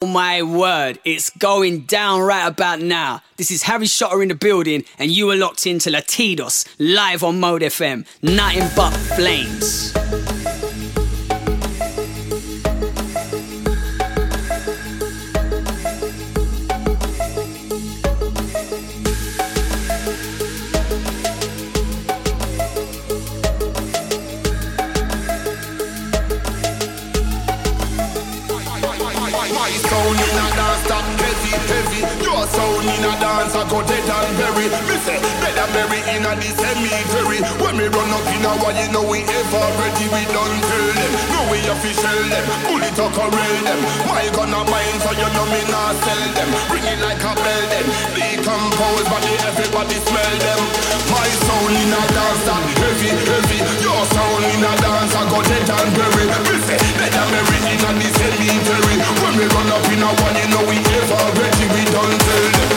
Oh my word, it's going down right about now. This is Harry Shotta in the building, and you are locked into Latidos live on Mode FM. Nothing but flames. And in a the cemetery. When me run up in a wall, you know we ever ready, we done kill them. No we official them, bullet or corral them. My gun a mine, so you know me not sell them. Ring it like a bell them. Decompose, body everybody smell them. My soul in a dance, that heavy, heavy. Your soul in a dance, I go dead and bury. Me say, dead and bury in a the cemetery. When we run up in a wall, you know we ever ready, we done kill them.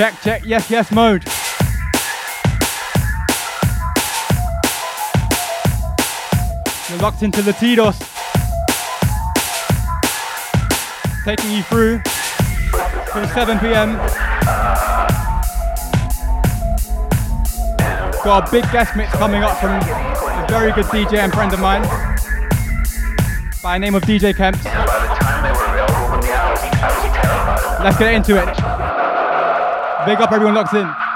Check, check, yes, yes mode. You're locked into Latidos. Taking you through till 7 pm. Got a big guest mix coming up from a very good DJ and friend of mine by the name of DJ Kemp. Let's get into it. Big up everyone locked in.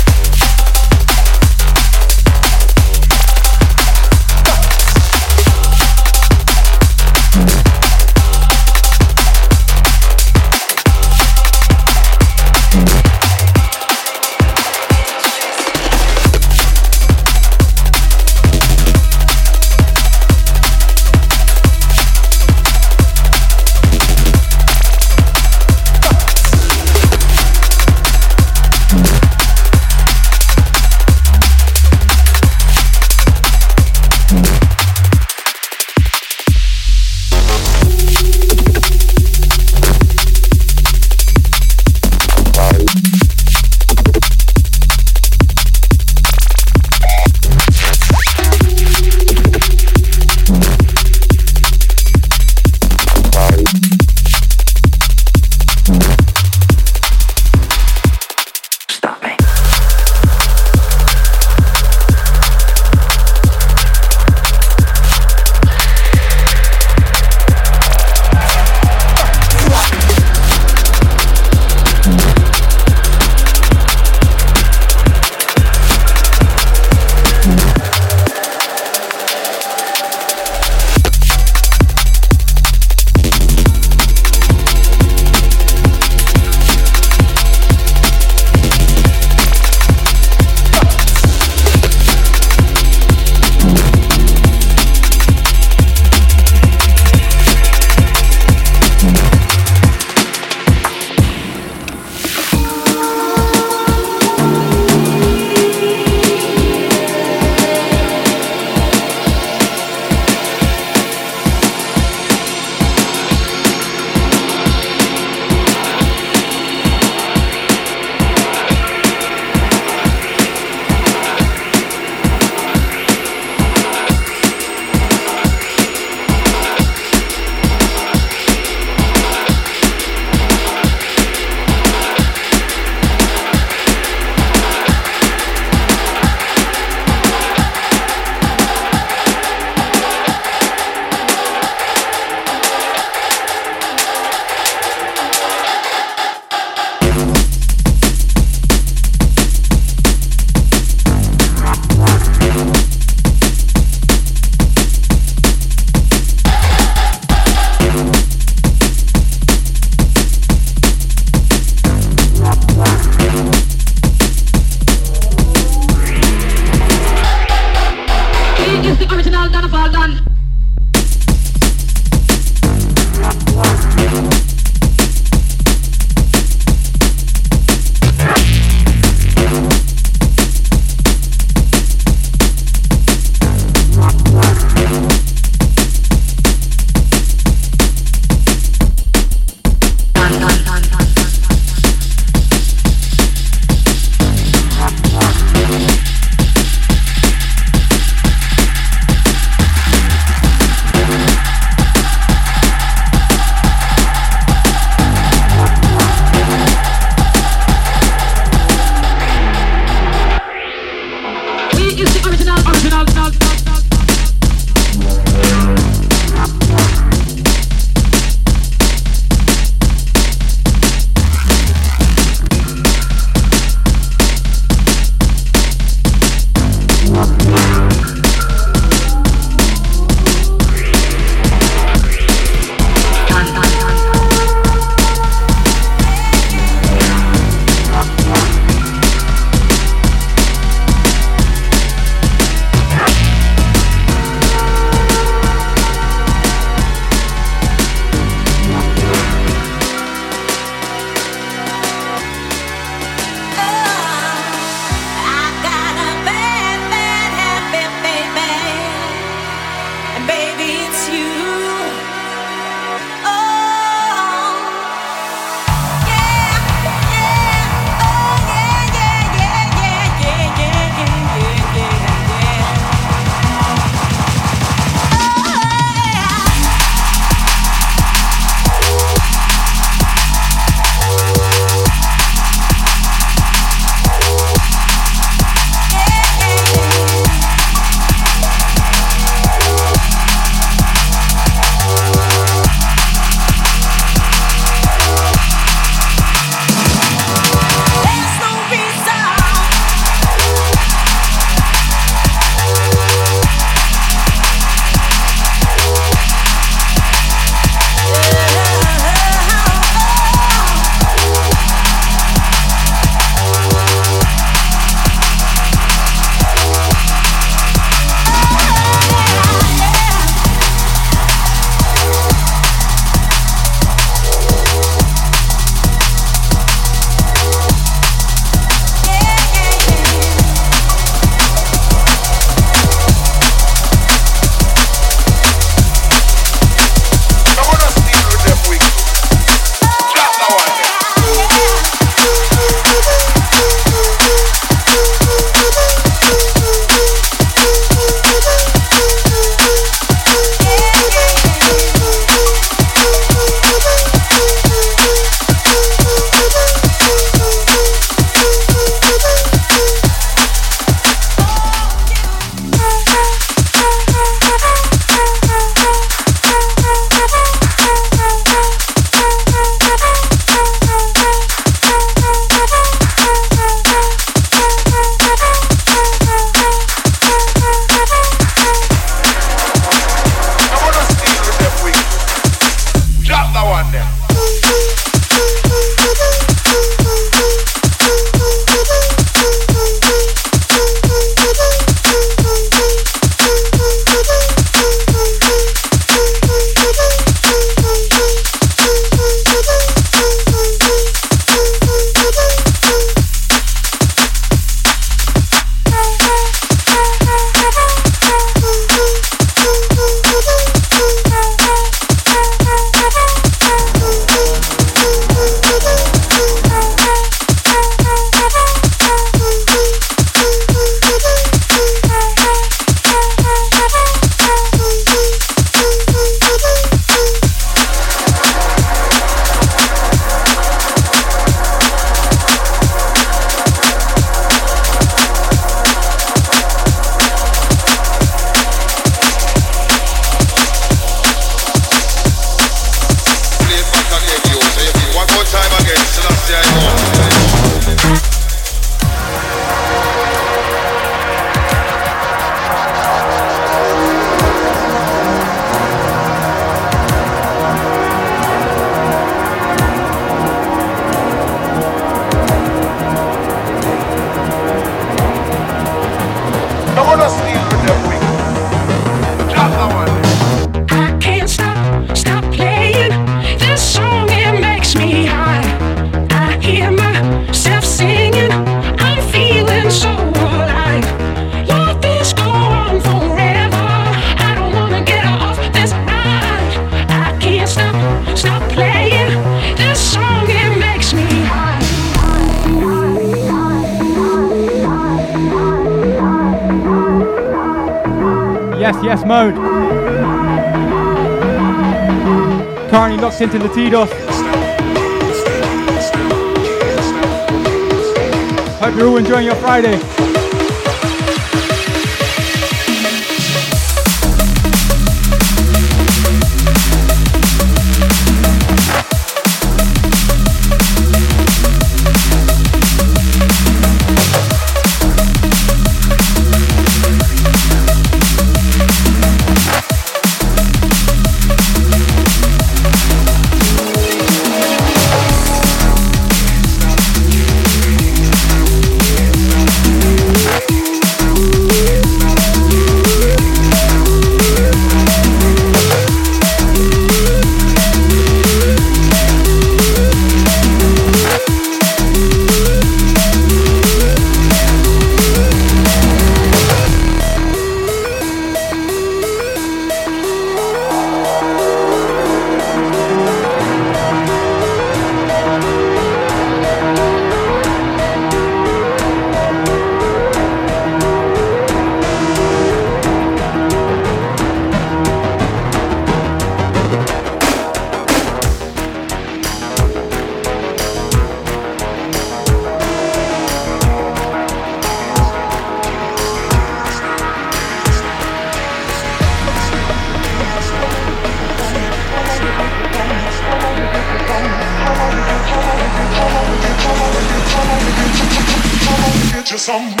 Check,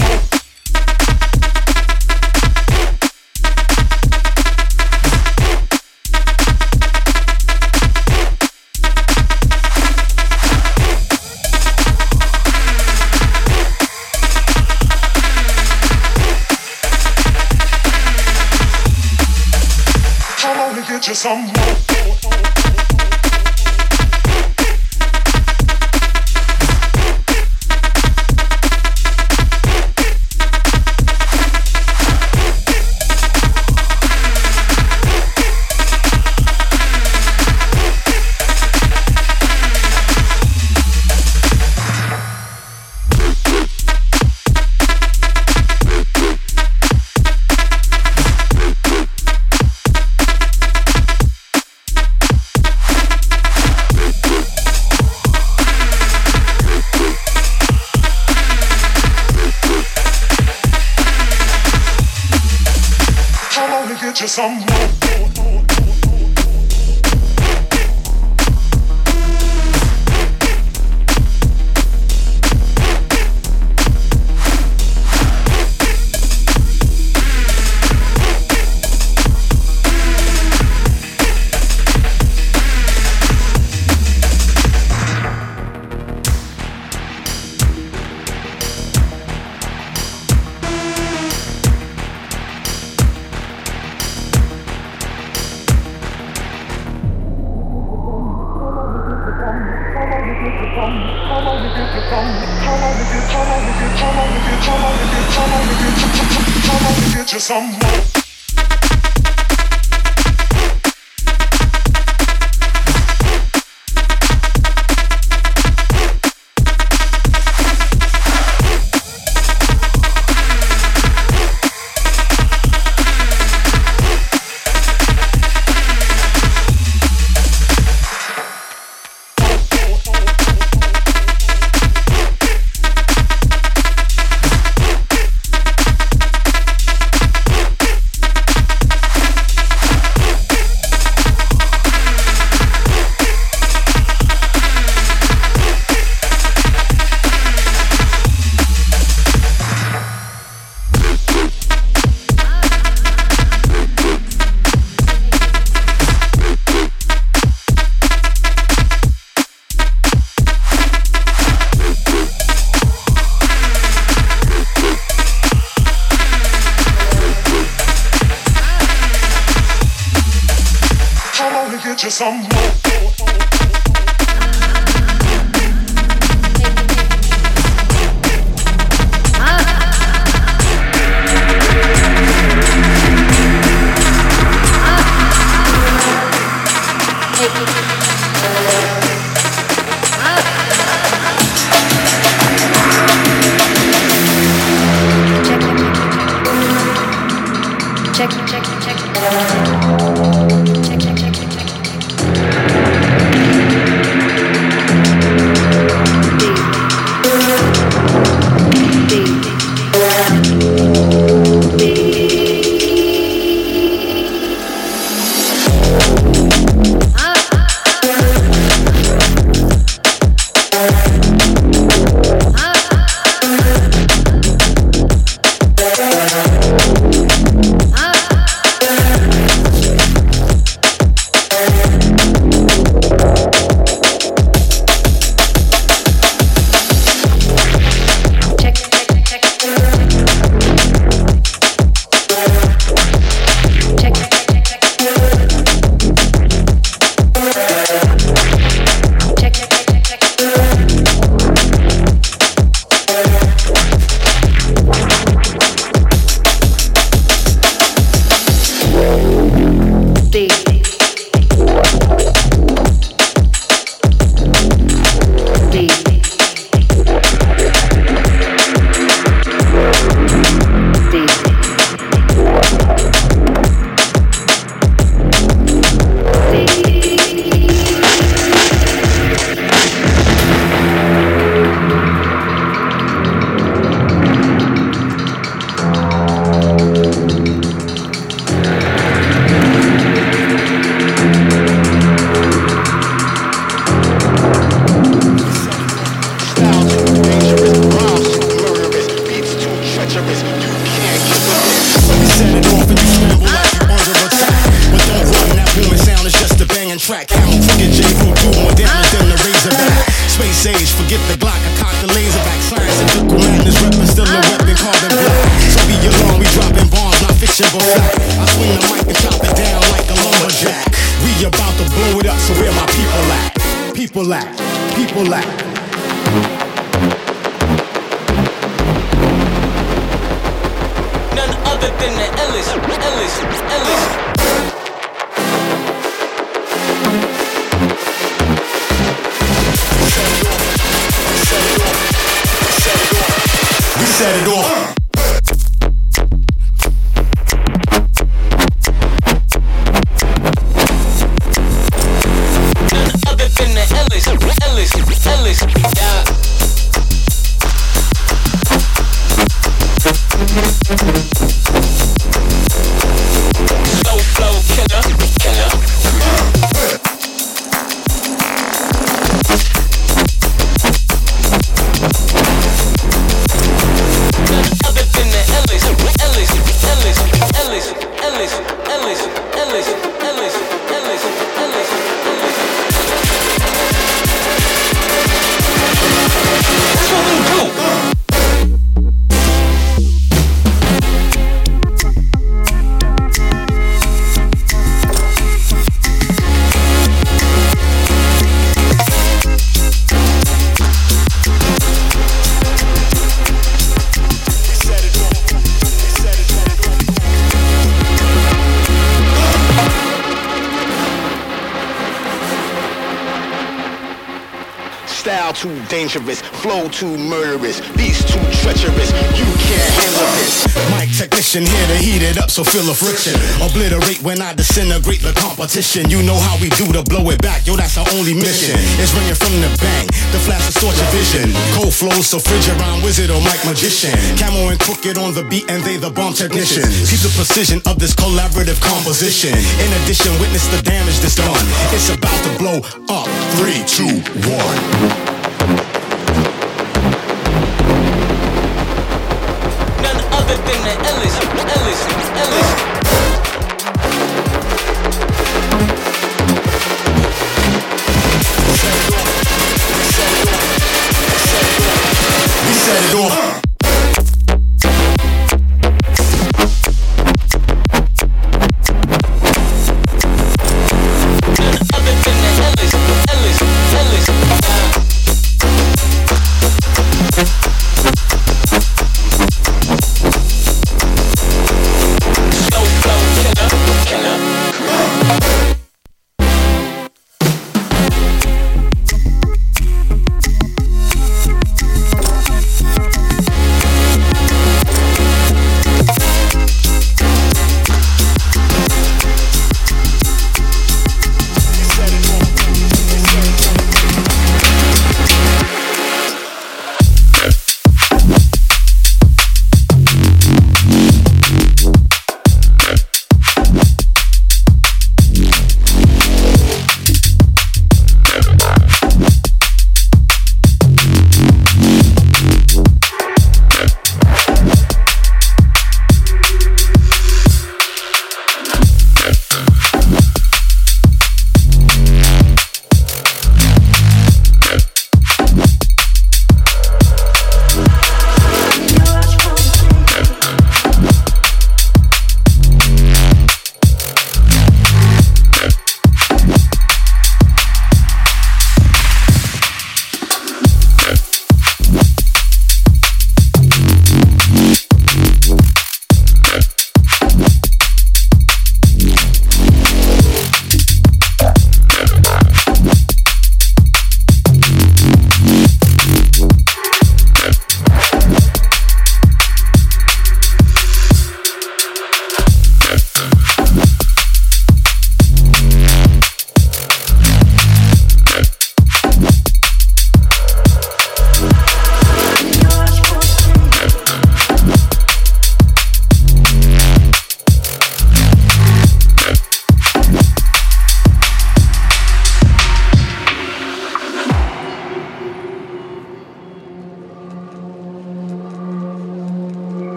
competition. You know how we do to blow it back, yo, that's our only mission. It's ringing from the bang, the flash distorts your vision. Cold flows, so fridge around wizard or mic magician. Camo and Krooked on the beat, and they the bomb technicians. See the precision of this collaborative composition. In addition, witness the damage that's done. It's about to blow up. Three, two, one.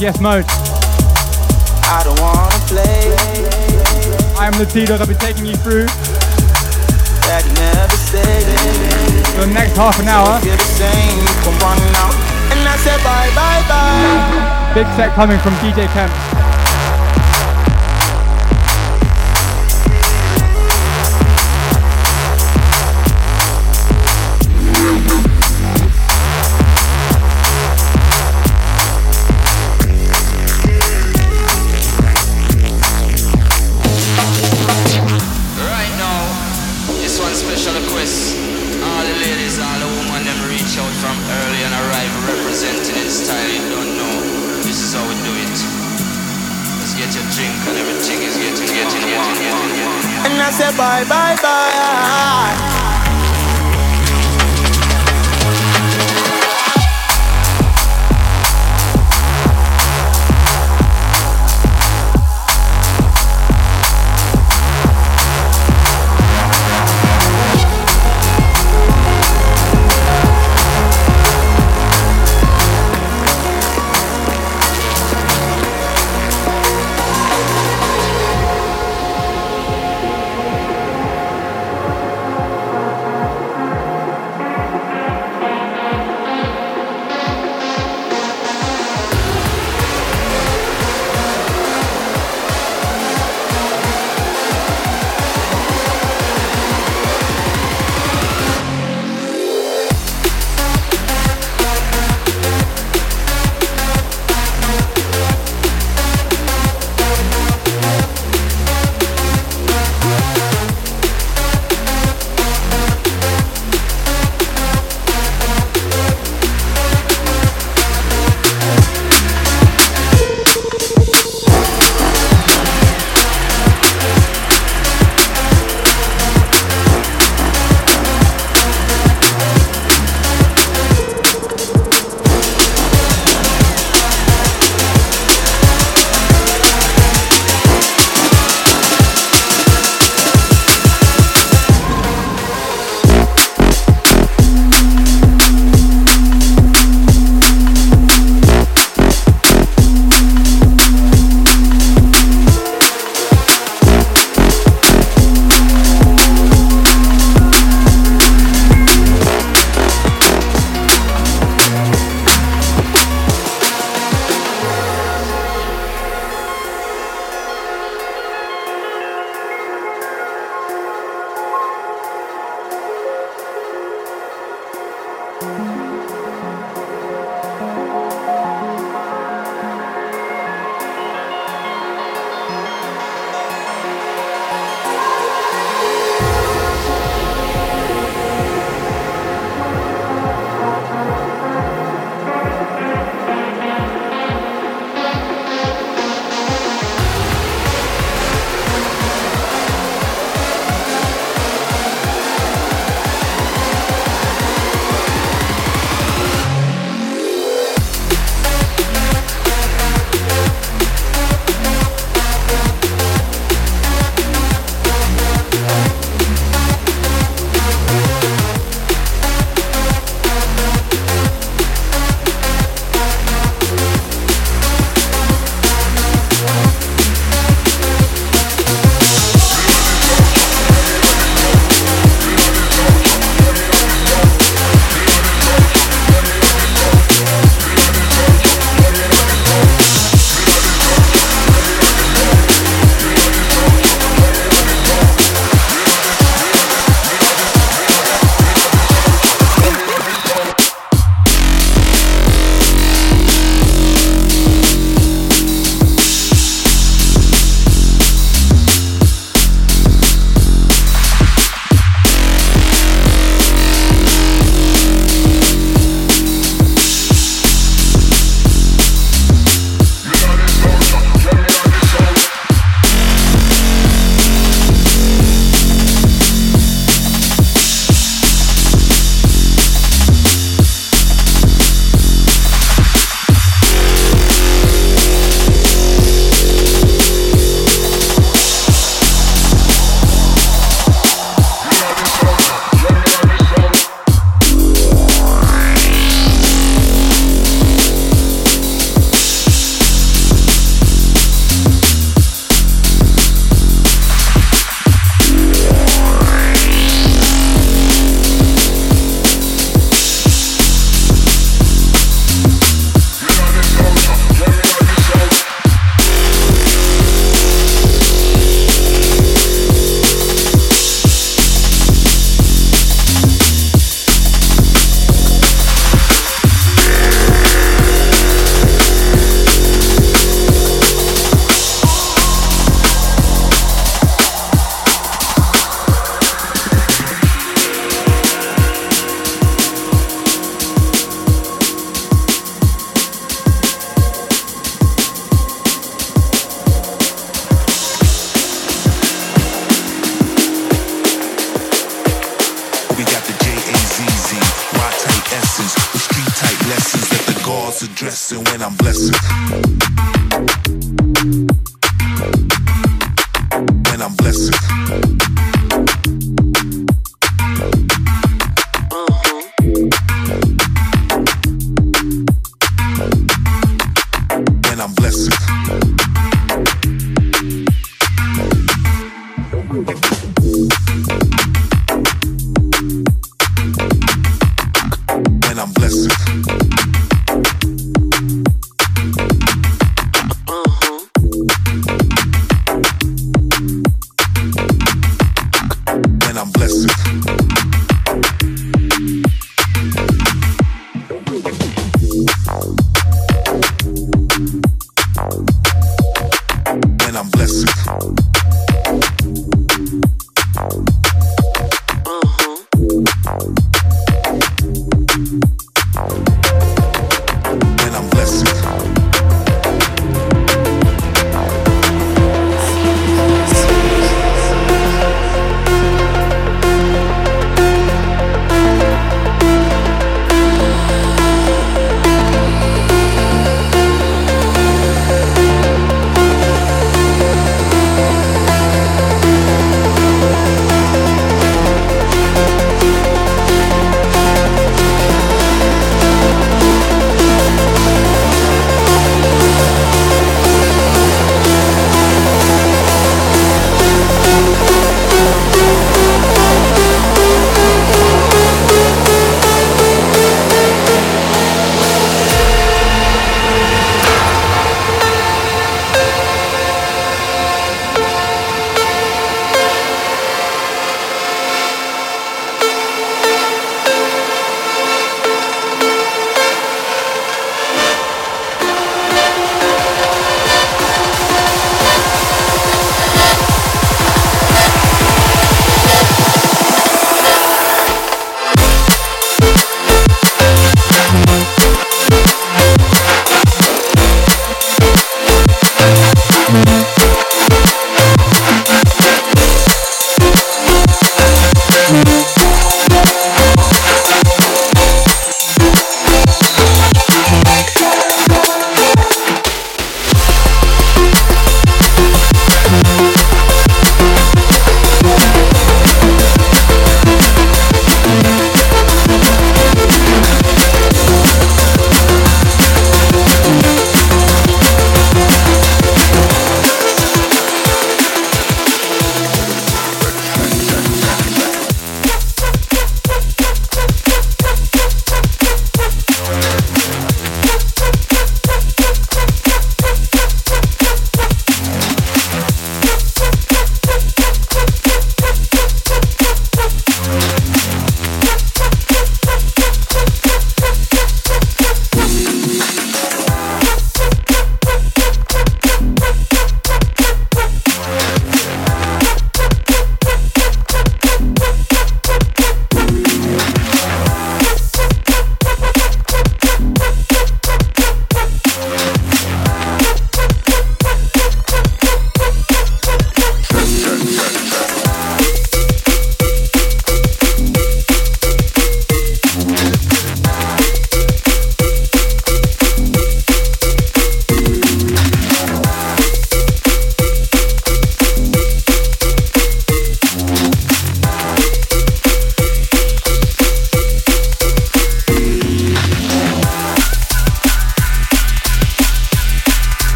Yes mode. I don't wanna play. I'm Latido, I'll be taking you through the next half an hour. Big set coming from DJ Kemp.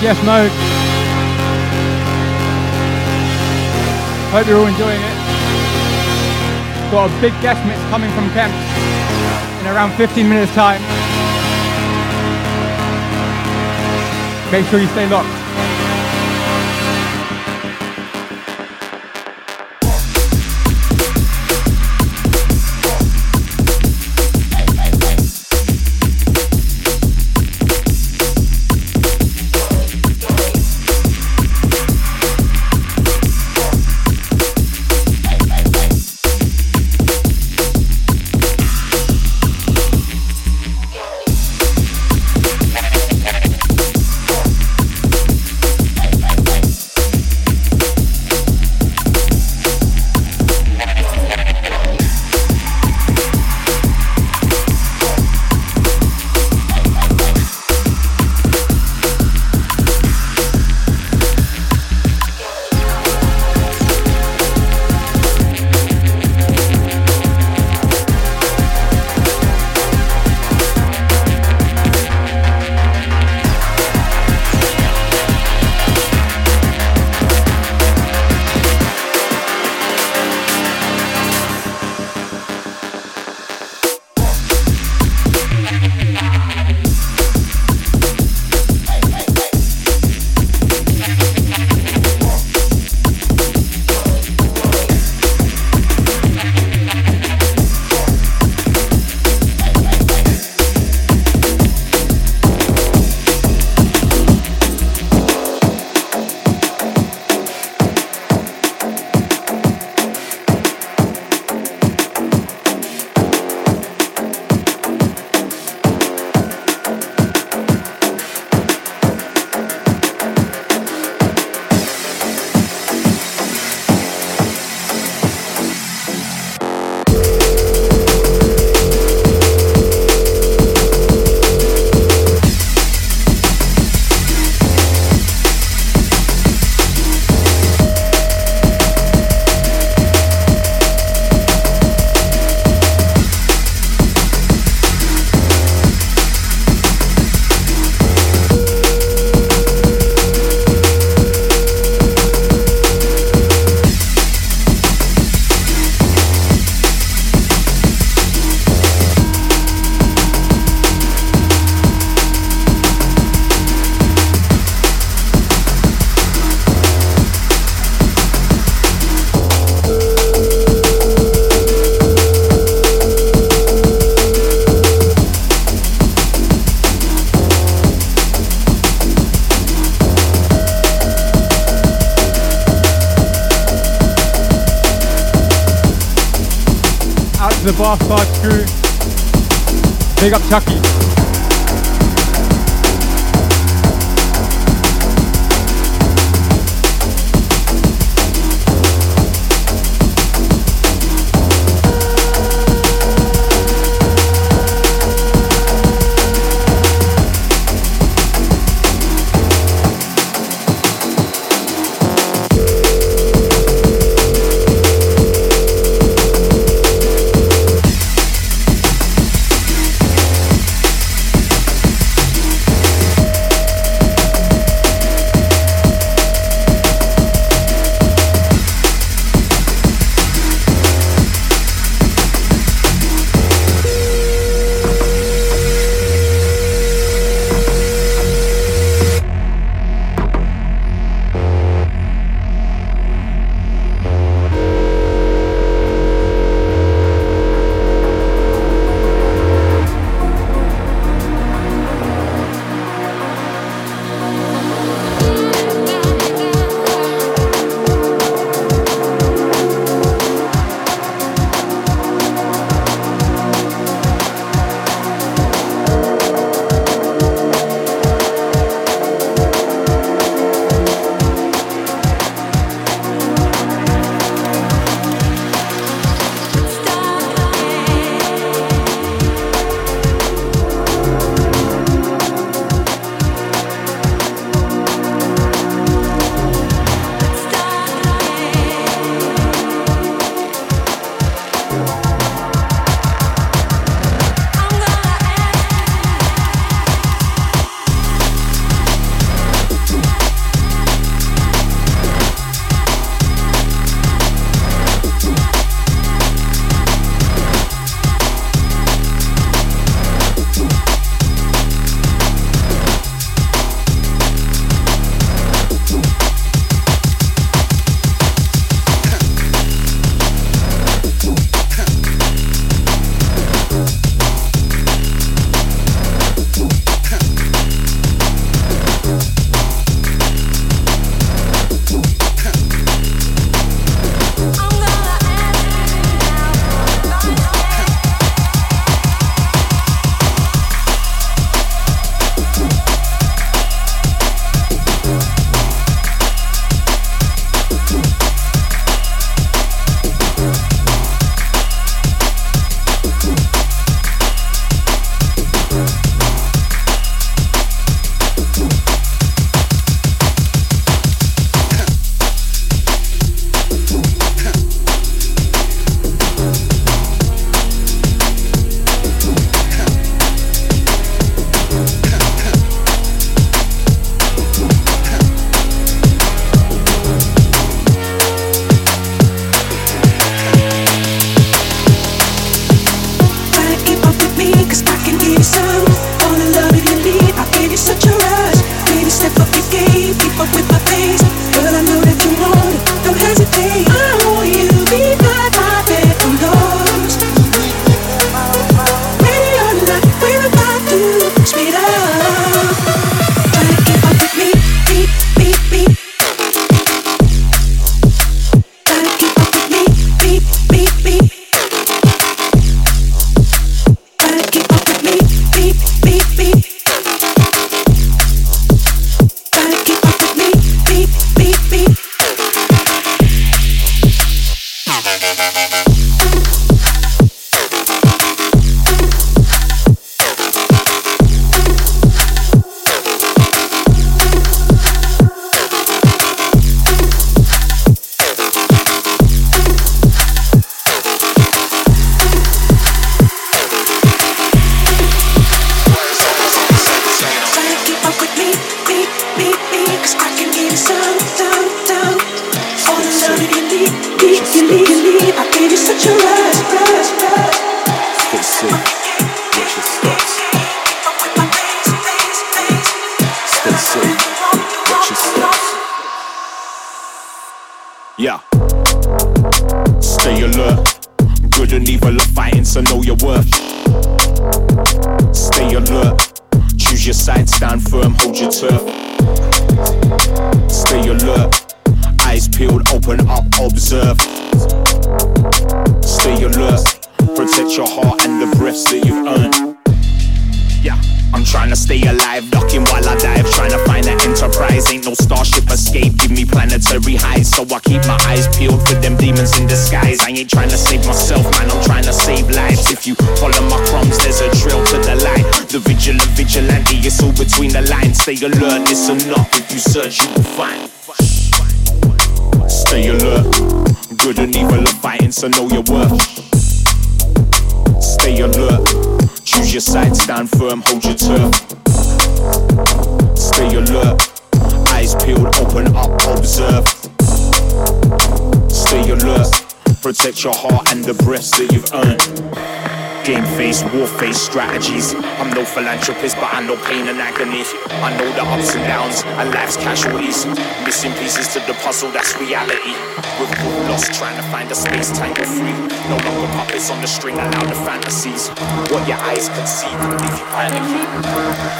Yes, mode. Hope you're all enjoying it. Got a big guest mix coming from Kemp in around 15 minutes time. Make sure you stay locked. Big up Chucky. Your heart and the breaths that you've earned. Game face, war face strategies. I'm no philanthropist, but I know pain and agony. I know the ups and downs and life's casualties. Missing pieces to the puzzle, that's reality. We're all lost trying to find a space time we're free. No longer puppets on the string, allow the fantasies. What your eyes can see can leave you panicking.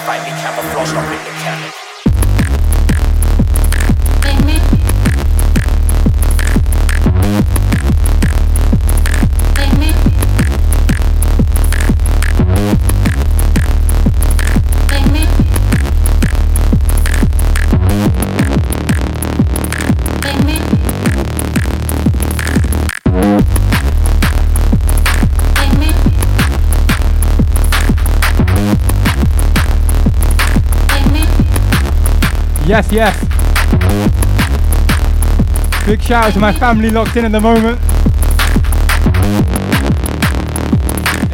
Find me camouflaged up in the canopy. Yes, yes. Big shout out to my family locked in at the moment.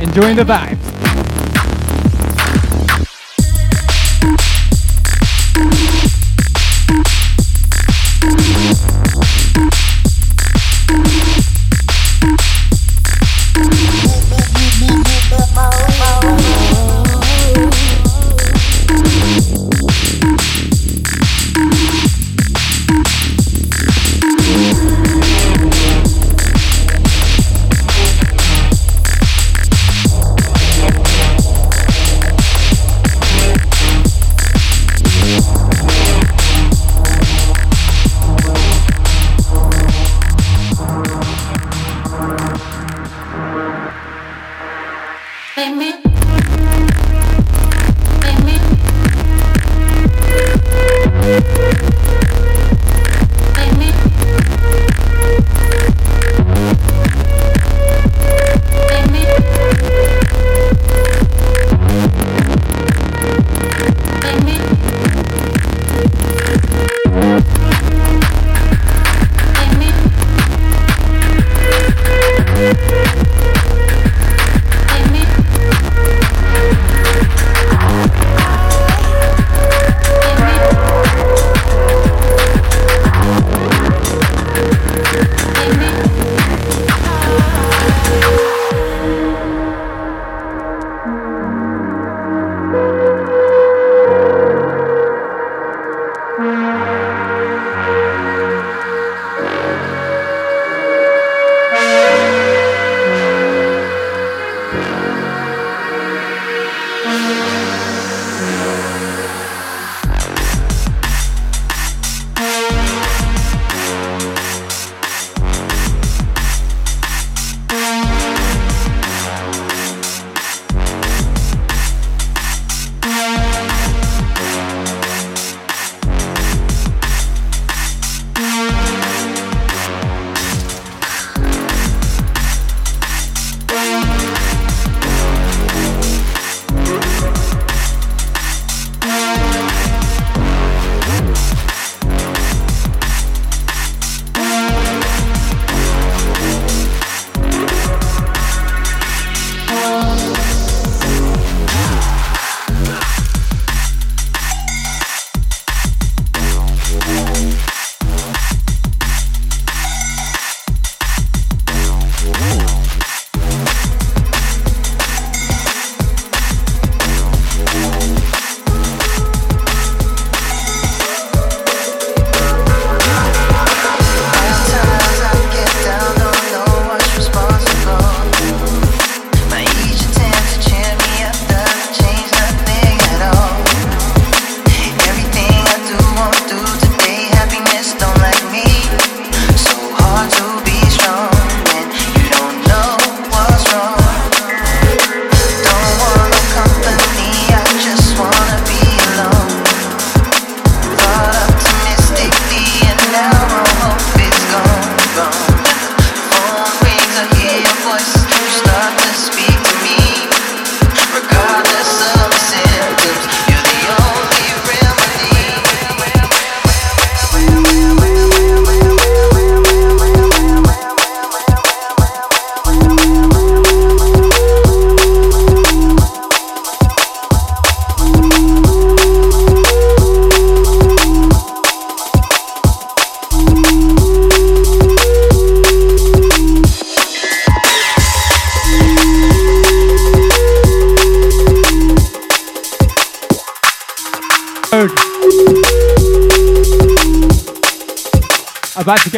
Enjoying the vibes.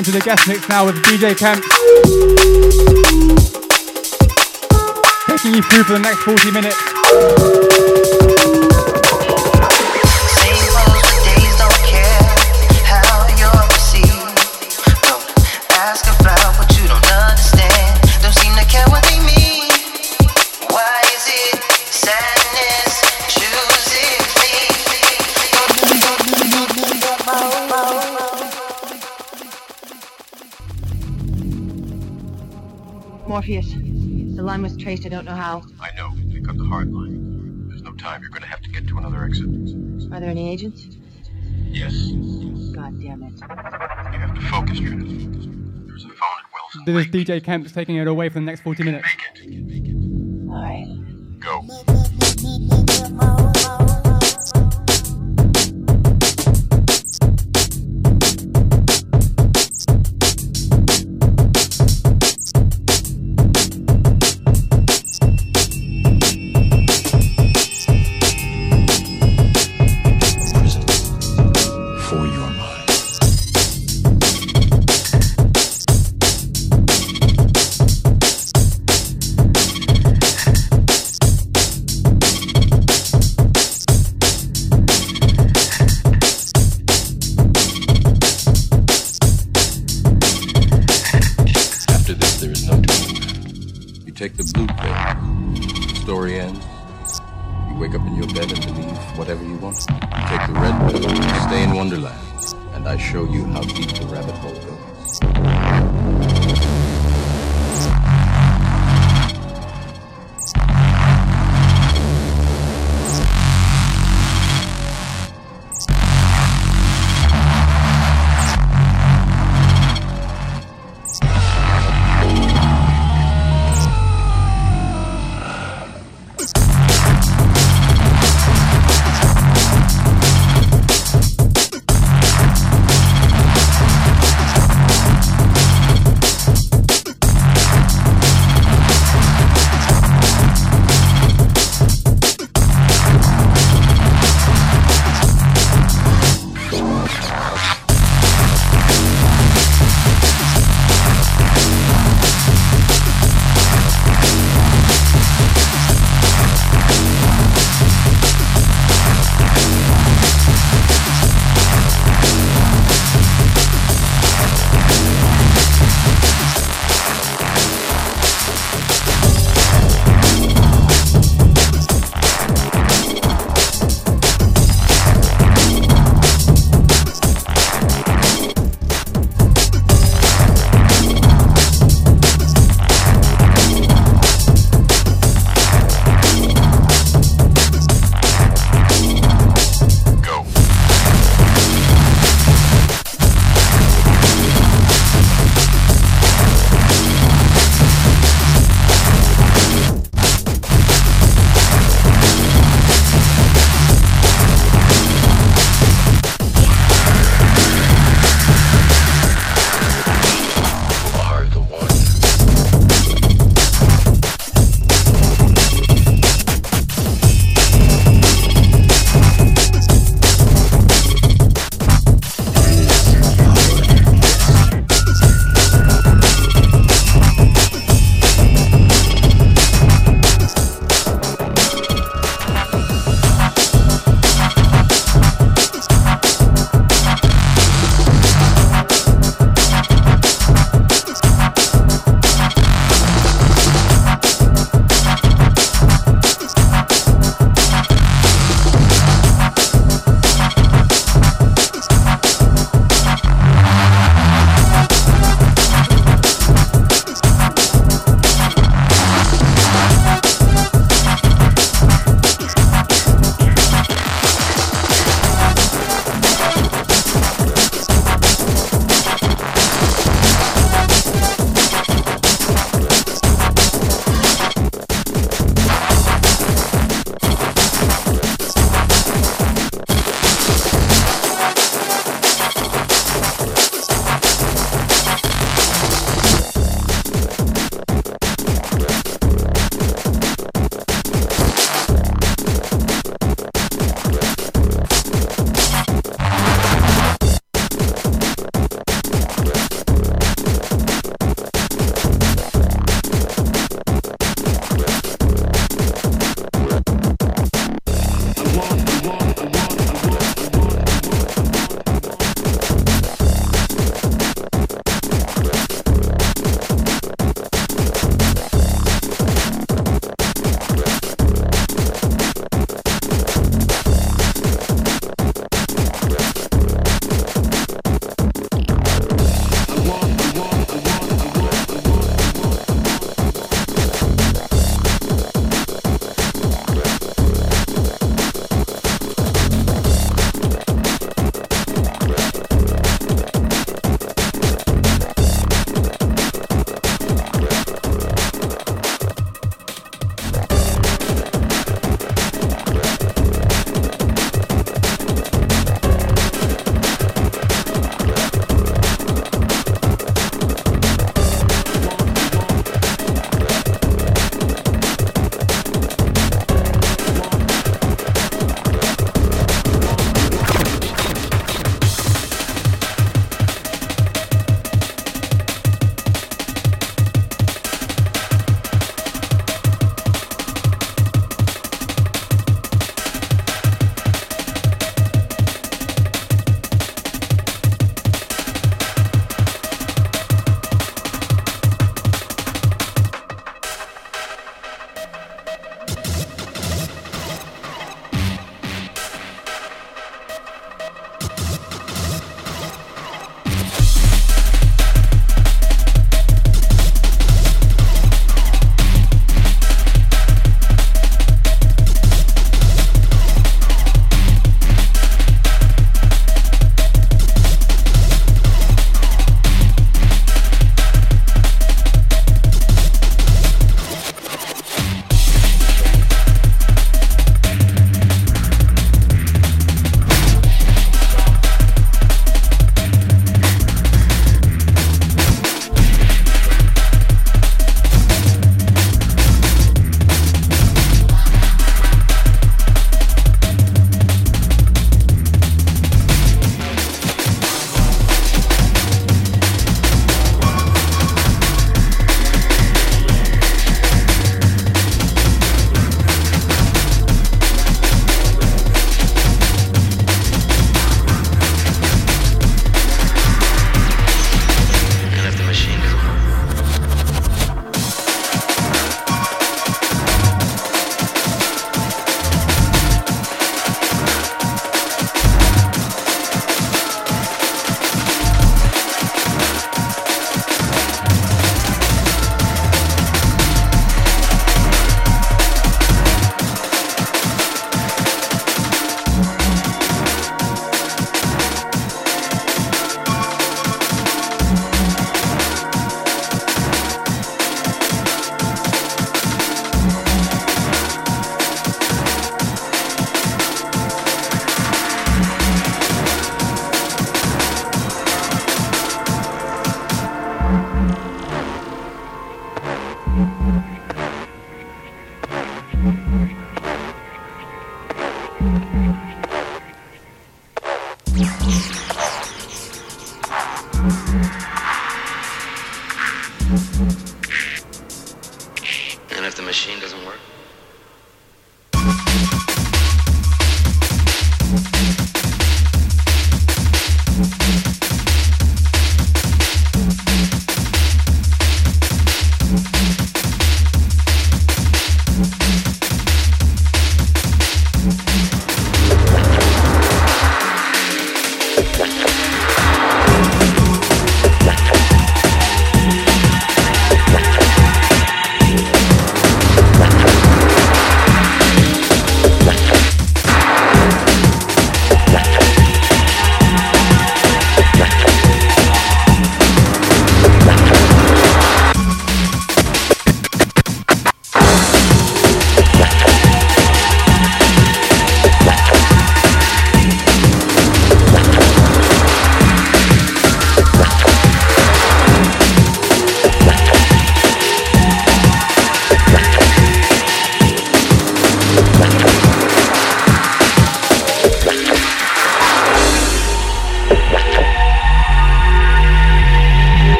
Into the guest mix now with DJ Camps. Taking you through for the next 40 minutes. Line was traced, I don't know how. I know. They cut the hard line. There's no time. You're going to have to get to another exit. Are there any agents? Yes. God damn it. You have to focus, Judith. There's a phone at Wilson. This is DJ Kemp's taking it away for the next 40 minutes. Make it. Alright. Go.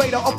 Vader